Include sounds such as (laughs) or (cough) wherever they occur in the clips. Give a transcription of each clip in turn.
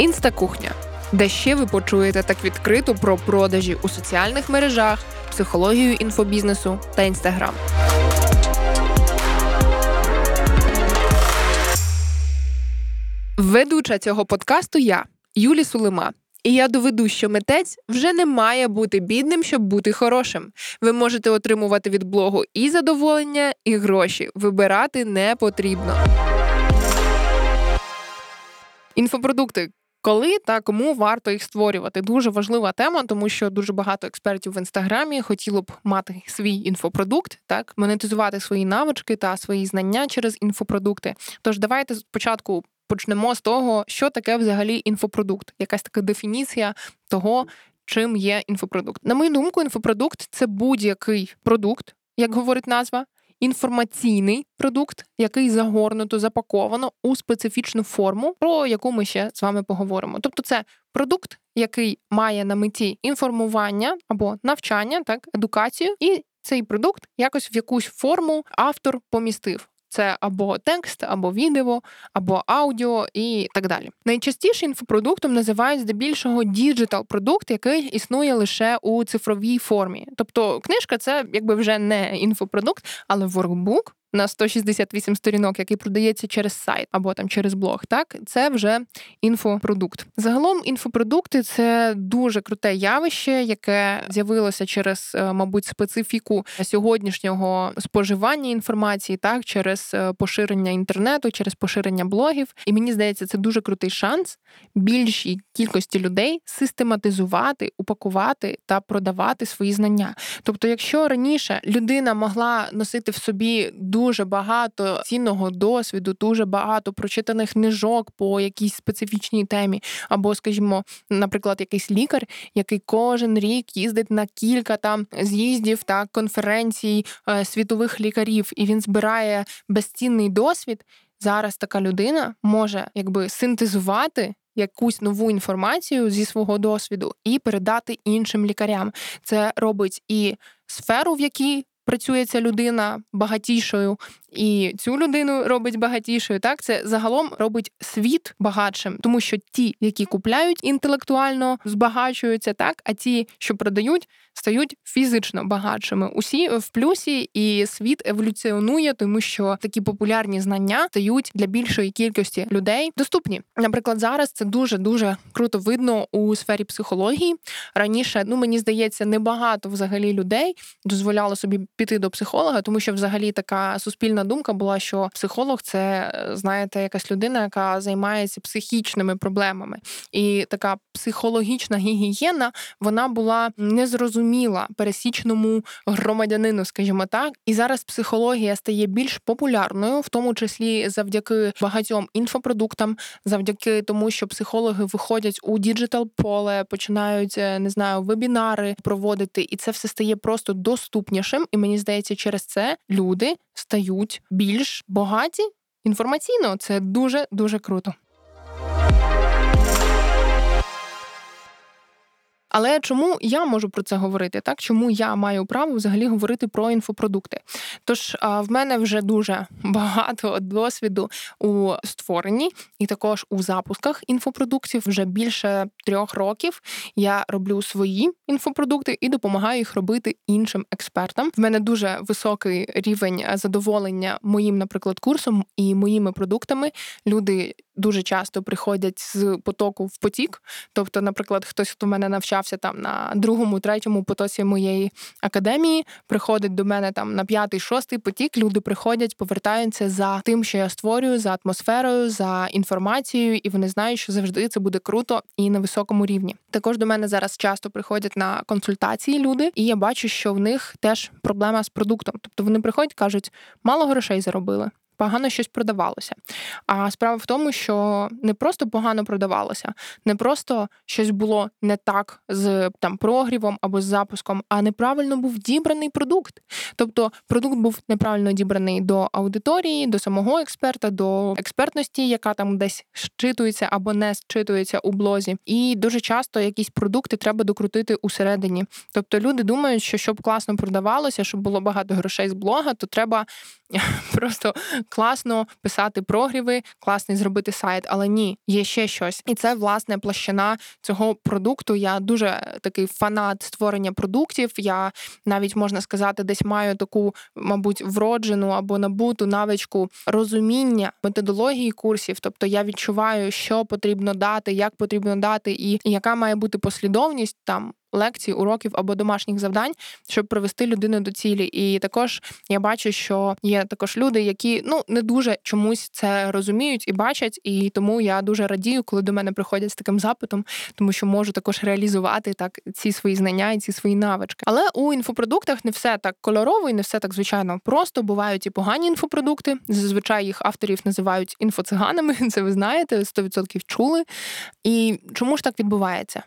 Інстакухня, де ще ви почуєте так відкрито про продажі у соціальних мережах, психологію інфобізнесу та інстаграм. Ведуча цього подкасту я, Юлі Сулима. І я доведу, що митець вже не має бути бідним, щоб бути хорошим. Ви можете отримувати від блогу і задоволення, і гроші. Вибирати не потрібно. Інфопродукти. Коли та кому варто їх створювати? Дуже важлива тема, тому що дуже багато експертів в інстаграмі хотіло б мати свій інфопродукт, так монетизувати свої навички та свої знання через інфопродукти. Тож давайте спочатку почнемо з того, що таке взагалі інфопродукт, якась така дефініція того, чим є інфопродукт. На мою думку, інфопродукт це будь-який продукт, як говорить назва. Інформаційний продукт, який загорнуто запаковано у специфічну форму, про яку ми ще з вами поговоримо. Тобто, це продукт, який має на меті інформування або навчання, так едукацію, і цей продукт якось в якусь форму автор помістив. Це або текст, або відео, або аудіо і так далі. Найчастіше інфопродуктом називають здебільшого digital продукт, який існує лише у цифровій формі. Тобто книжка це якби вже не інфопродукт, але воркбук, на 168 сторінок, який продається через сайт або там через блог, так це вже інфопродукт. Загалом інфопродукти це дуже круте явище, яке з'явилося через, е, мабуть, специфіку сьогоднішнього споживання інформації, так через е, поширення інтернету, через поширення блогів. І мені здається, це дуже крутий шанс більшій кількості людей систематизувати, упакувати та продавати свої знання. Тобто, якщо раніше людина могла носити в собі дуже дуже багато цінного досвіду, дуже багато прочитаних книжок по якійсь специфічній темі. Або, скажімо, наприклад, якийсь лікар, який кожен рік їздить на кілька там з'їздів та конференцій е, світових лікарів, і він збирає безцінний досвід. Зараз така людина може якби синтезувати. Якусь нову інформацію зі свого досвіду і передати іншим лікарям. Це робить і сферу, в якій працює ця людина багатішою, і цю людину робить багатішою. Так це загалом робить світ багатшим, тому що ті, які купляють інтелектуально, збагачуються, так а ті, що продають, стають фізично багатшими. Усі в плюсі, і світ еволюціонує, тому що такі популярні знання стають для більшої кількості людей доступні. Наприклад, зараз це дуже дуже круто видно у сфері психології. Раніше, ну мені здається, небагато взагалі людей дозволяло собі піти до психолога, тому що взагалі така суспільна думка була, що психолог це знаєте, якась людина, яка займається психічними проблемами, і така психологічна гігієна вона була незрозуміла пересічному громадянину, скажімо так. І зараз психологія стає більш популярною, в тому числі завдяки багатьом інфопродуктам, завдяки тому, що психологи виходять у digital поле, починають не знаю, вебінари проводити, і це все стає просто доступнішим. І мені здається, через це люди стають більш багаті інформаційно. Це дуже дуже круто. Але чому я можу про це говорити? Так чому я маю право взагалі говорити про інфопродукти? Тож в мене вже дуже (laughs) багато досвіду у створенні і також у запусках інфопродуктів. Вже більше трьох років я роблю свої інфопродукти і допомагаю їх робити іншим експертам. В мене дуже високий рівень задоволення моїм, наприклад, курсом і моїми продуктами. Люди дуже часто приходять з потоку в потік. Тобто, наприклад, хтось хто мене навчався там на другому, третьому потоці моєї академії, приходить до мене там на п'ятий, шостий потік. Люди приходять, повертаються за тим, що я створюю, за атмосферою, за інформацією, і вони знають, що завжди це буде круто і на високому рівні. Також до мене зараз часто приходять на консультації люди, і я бачу, що в них теж проблема з продуктом. Тобто вони приходять, кажуть, мало грошей заробили погано щось продавалося. А справа в тому, що не просто погано продавалося, не просто щось було не так з там прогрівом або з запуском, а неправильно був дібраний продукт. Тобто продукт був неправильно дібраний до аудиторії, до самого експерта, до експертності, яка там десь щитується або не щитується у блозі. І дуже часто якісь продукти треба докрутити усередині. Тобто люди думають, що щоб класно продавалося, щоб було багато грошей з блога, то треба (laughs) просто класно писати прогріви, класний зробити сайт, але ні, є ще щось. І це власне площина цього продукту. Я дуже такий фанат створення продуктів. Я навіть можна сказати, десь маю таку, мабуть, вроджену або набуту навичку розуміння методології курсів. Тобто я відчуваю, що потрібно дати, як потрібно дати, і яка має бути послідовність там лекцій, уроків або домашніх завдань, щоб привести людину до цілі. І також я бачу, що є також люди, які ну не дуже чомусь це розуміють і бачать, і тому я дуже радію, коли до мене приходять з таким запитом, тому що можу також реалізувати так ці свої знання і ці свої навички. Але у інфопродуктах не все так кольорово і не все так звичайно. Просто бувають і погані інфопродукти. Зазвичай їх авторів називають інфоциганами. (laughs) Це ви знаєте, 100% чули. І чому ж так відбувається?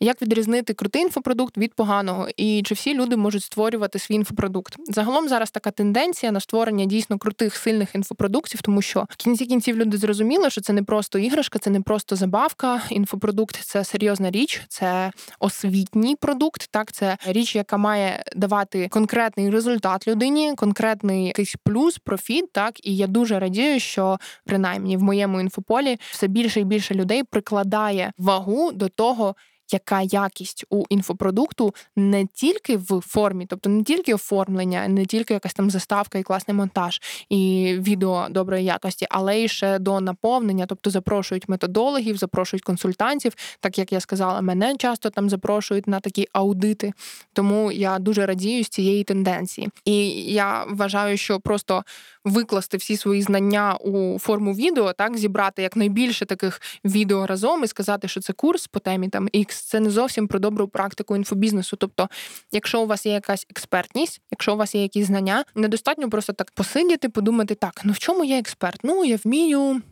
Як відрізнити крутий інфопродукт від поганого, і чи всі люди можуть створювати свій інфопродукт? Загалом зараз така тенденція на створення дійсно крутих сильних інфопродуктів, тому що в кінці кінців люди зрозуміли, що це не просто іграшка, це не просто забавка. Інфопродукт це серйозна річ, це освітній продукт. Так, це річ, яка має давати конкретний результат людині, конкретний якийсь плюс, профіт. Так, і я дуже радію, що принаймні в моєму інфополі все більше і більше людей прикладає вагу до того яка якість у інфопродукту не тільки в формі, тобто не тільки оформлення, не тільки якась там заставка і класний монтаж і відео доброї якості, але й ще до наповнення, тобто запрошують методологів, запрошують консультантів. Так як я сказала, мене часто там запрошують на такі аудити. Тому я дуже радію з цієї тенденції. І я вважаю, що просто викласти всі свої знання у форму відео, так зібрати якнайбільше таких відео разом і сказати, що це курс по темі там X, це не зовсім про добру практику інфобізнесу. Тобто, якщо у вас є якась експертність, якщо у вас є якісь знання, недостатньо просто так посидіти, подумати, так, ну в чому я експерт? Ну я вмію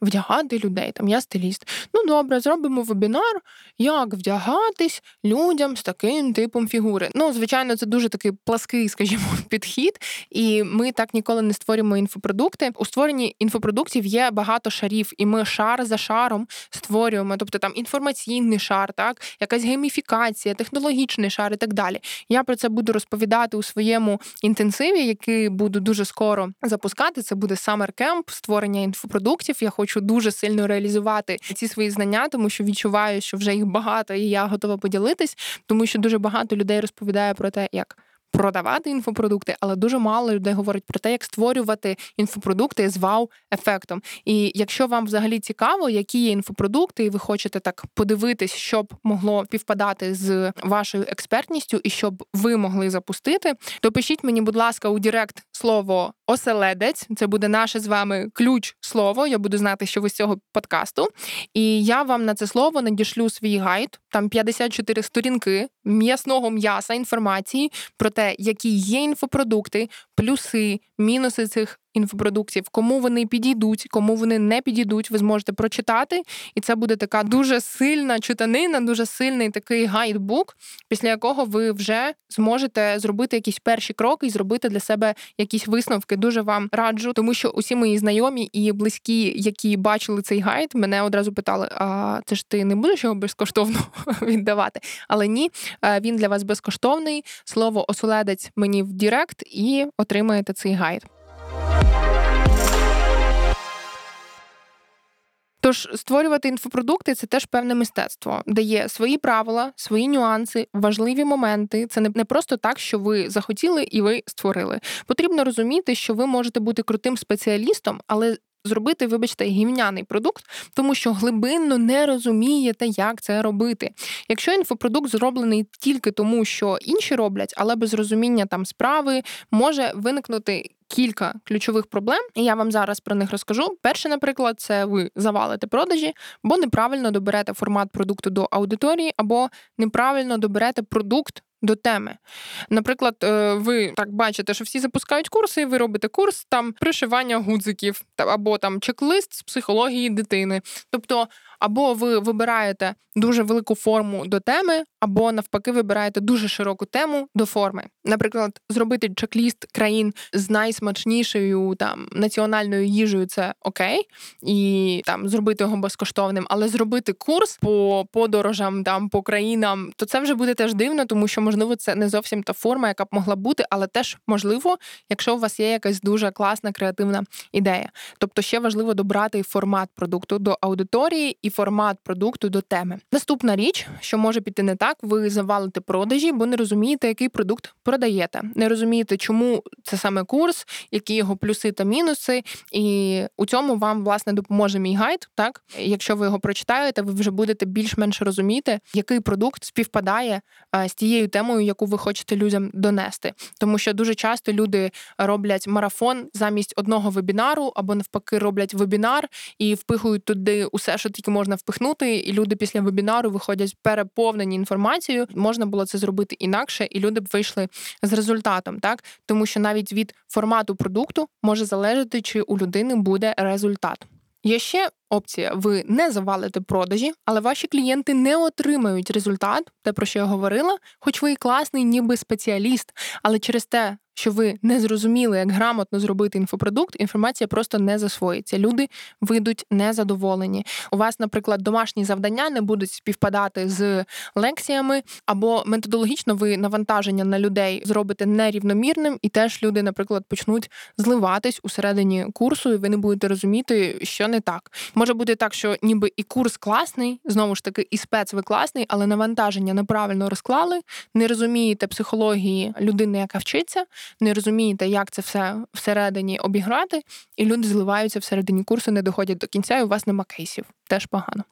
вдягати людей. Там я стиліст. Ну добре, зробимо вебінар, як вдягатись людям з таким типом фігури. Ну, звичайно, це дуже такий плаский, скажімо, (laughs) підхід, і ми так ніколи не створюємо інфопродукти. У створенні інфопродуктів є багато шарів, і ми шар за шаром створюємо, тобто там інформаційний шар, так, якась гейміфікація, технологічний шар і так далі. Я про це буду розповідати у своєму інтенсиві, який буду дуже скоро запускати. Це буде Summer Camp, створення інфопродуктів інфопродуктів. Я хочу дуже сильно реалізувати ці свої знання, тому що відчуваю, що вже їх багато, і я готова поділитись, тому що дуже багато людей розповідає про те, як продавати інфопродукти, але дуже мало людей говорить про те, як створювати інфопродукти з вау-ефектом. І якщо вам взагалі цікаво, які є інфопродукти, і ви хочете так подивитись, щоб могло півпадати з вашою експертністю, і щоб ви могли запустити, то пишіть мені, будь ласка, у Директ слово оселедець. Це буде наше з вами ключ слово. Я буду знати, що ви з цього подкасту. І я вам на це слово надішлю свій гайд. Там 54 сторінки м'ясного м'яса інформації про те, які є інфопродукти, плюси, мінуси цих інфопродуктів, кому вони підійдуть, кому вони не підійдуть, ви зможете прочитати, і це буде така дуже сильна читанина, дуже сильний такий гайдбук, після якого ви вже зможете зробити якісь перші кроки і зробити для себе якісь висновки. Дуже вам раджу, тому що усі мої знайомі і близькі, які бачили цей гайд, мене одразу питали: а це ж ти не будеш його безкоштовно (laughs) віддавати? Але ні, е, він для вас безкоштовний. Слово оселедець мені в Direct і отримаєте цей гайд. Тож створювати інфопродукти це теж певне мистецтво, де є свої правила, свої нюанси, важливі моменти. Це не просто так, що ви захотіли і ви створили. Потрібно розуміти, що ви можете бути крутим спеціалістом, але зробити, вибачте, гівняний продукт, тому що глибинно не розумієте, як це робити. Якщо інфопродукт зроблений тільки тому, що інші роблять, але без розуміння там справи, може виникнути. Кілька ключових проблем, і я вам зараз про них розкажу. Перше, наприклад, це ви завалите продажі, бо неправильно доберете формат продукту до аудиторії, або неправильно доберете продукт до теми. Наприклад, е, ви так бачите, що всі запускають курси, і ви робите курс там пришивання гудзиків або там чек-лист з психології дитини. Тобто Або ви вибираєте дуже велику форму до теми, або навпаки, вибираєте дуже широку тему до форми. Наприклад, зробити чек-ліст країн з найсмачнішою там національною їжею це окей, і там зробити його безкоштовним, але зробити курс по подорожам там по країнам, то це вже буде теж дивно, тому що можливо це не зовсім та форма, яка б могла бути, але теж можливо, якщо у вас є якась дуже класна креативна ідея. Тобто ще важливо добрати формат продукту до аудиторії і формат продукту до теми. Наступна річ, що може піти не так, ви завалите продажі, бо не розумієте, який продукт продаєте. Не розумієте, чому це саме курс, які його плюси та мінуси. І у цьому вам власне допоможе мій гайд. Так, якщо ви його прочитаєте, ви вже будете більш-менш розуміти, який продукт співпадає з тією темою, яку ви хочете людям донести. Тому що дуже часто люди роблять марафон замість одного вебінару, або навпаки роблять вебінар і впихують туди усе, що тільки можна впихнути. І люди після вебінару виходять переповнені інформацією. Можна було це зробити інакше, і люди б вийшли з результатом, так тому що навіть від формату продукту може залежати, чи у людини буде результат. Є ще опція: ви не завалите продажі, але ваші клієнти не отримають результат, те про що я говорила, хоч ви і класний, ніби спеціаліст, але через те, що ви не зрозуміли, як грамотно зробити інфопродукт, інформація просто не засвоїться. Люди вийдуть незадоволені. У вас, наприклад, домашні завдання не будуть співпадати з лекціями, або методологічно ви навантаження на людей зробите нерівномірним, і теж люди, наприклад, почнуть зливатись у середині курсу, і ви не будете розуміти, що не так. Може бути так, що ніби і курс класний, знову ж таки, і спец ви класний, але навантаження неправильно розклали, не розумієте психології людини, яка вчиться не розумієте, як це все всередині обіграти, і люди зливаються всередині курсу, не доходять до кінця, і у вас нема кейсів. Теж погано.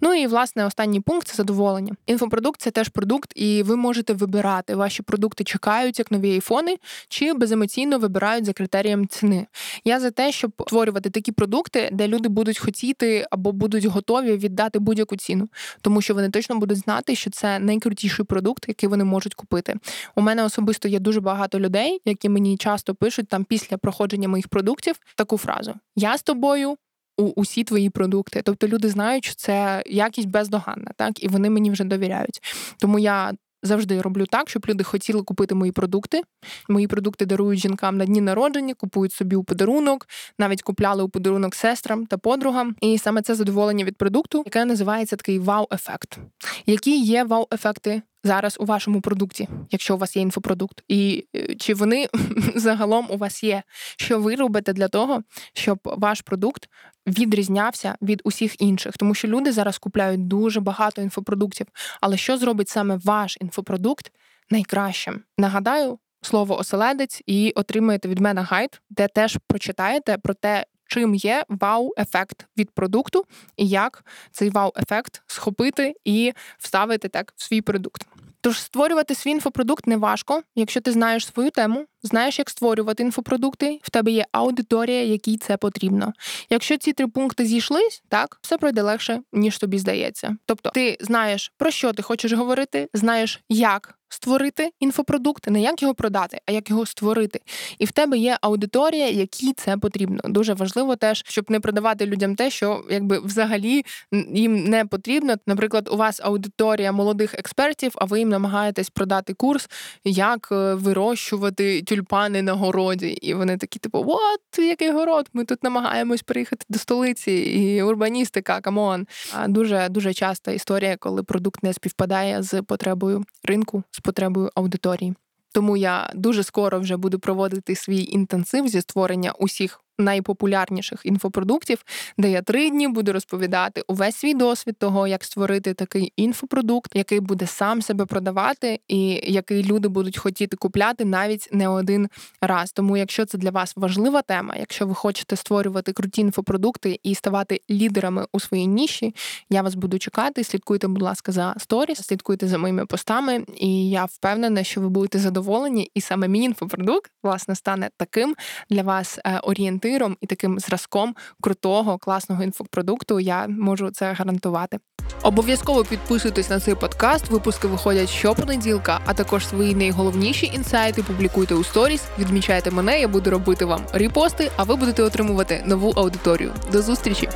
Ну і власне останній пункт це задоволення. Інфопродукт це теж продукт, і ви можете вибирати. Ваші продукти чекають як нові айфони, чи беземоційно вибирають за критерієм ціни. Я за те, щоб створювати такі продукти, де люди будуть хотіти або будуть готові віддати будь-яку ціну, тому що вони точно будуть знати, що це найкрутіший продукт, який вони можуть купити. У мене особисто є дуже багато людей які мені часто пишуть там після проходження моїх продуктів таку фразу: Я з тобою. У усі твої продукти, тобто люди знають, що це якість бездоганна, так і вони мені вже довіряють. Тому я завжди роблю так, щоб люди хотіли купити мої продукти. Мої продукти дарують жінкам на дні народження, купують собі у подарунок, навіть купляли у подарунок сестрам та подругам. І саме це задоволення від продукту, яке називається такий вау-ефект. Які є вау-ефекти зараз у вашому продукті, якщо у вас є інфопродукт, і е, чи вони (laughs) загалом у вас є? Що ви робите для того, щоб ваш продукт відрізнявся від усіх інших? Тому що люди зараз купляють дуже багато інфопродуктів. Але що зробить саме ваш інфопродукт найкращим? Нагадаю. Слово оселедець і отримаєте від мене гайд, де теж прочитаєте про те, чим є вау-ефект від продукту, і як цей вау-ефект схопити і вставити так в свій продукт. Тож створювати свій інфопродукт не важко, якщо ти знаєш свою тему, знаєш, як створювати інфопродукти, в тебе є аудиторія, якій це потрібно. Якщо ці три пункти зійшлись, так все пройде легше, ніж тобі здається. Тобто, ти знаєш про що ти хочеш говорити, знаєш, як створити інфопродукт, не як його продати, а як його створити. І в тебе є аудиторія, якій це потрібно. Дуже важливо теж, щоб не продавати людям те, що якби взагалі їм не потрібно. Наприклад, у вас аудиторія молодих експертів, а ви їм намагаєтесь продати курс, як е, вирощувати тюльпани на городі. І вони такі, типу, от який город? Ми тут намагаємось приїхати до столиці, і урбаністика, come on. А дуже дуже часта історія, коли продукт не співпадає з потребою ринку, з потребою аудиторії. Тому я дуже скоро вже буду проводити свій інтенсив зі створення усіх найпопулярніших інфопродуктів, де я три дні буду розповідати увесь свій досвід того, як створити такий інфопродукт, який буде сам себе продавати, і який люди будуть хотіти купляти навіть не один раз. Тому, якщо це для вас важлива тема, якщо ви хочете створювати круті інфопродукти і ставати лідерами у своїй ніші, я вас буду чекати. Слідкуйте, будь ласка, за сторіс, слідкуйте за моїми постами, і я впевнена, що ви будете задоволені, і саме мій інфопродукт власне стане таким для вас е, орієнтиром орієнтиром і таким зразком крутого класного інфопродукту. Я можу це гарантувати. Обов'язково підписуйтесь на цей подкаст. Випуски виходять щопонеділка, а також свої найголовніші інсайти публікуйте у сторіс. Відмічайте мене, я буду робити вам репости, а ви будете отримувати нову аудиторію. До зустрічі!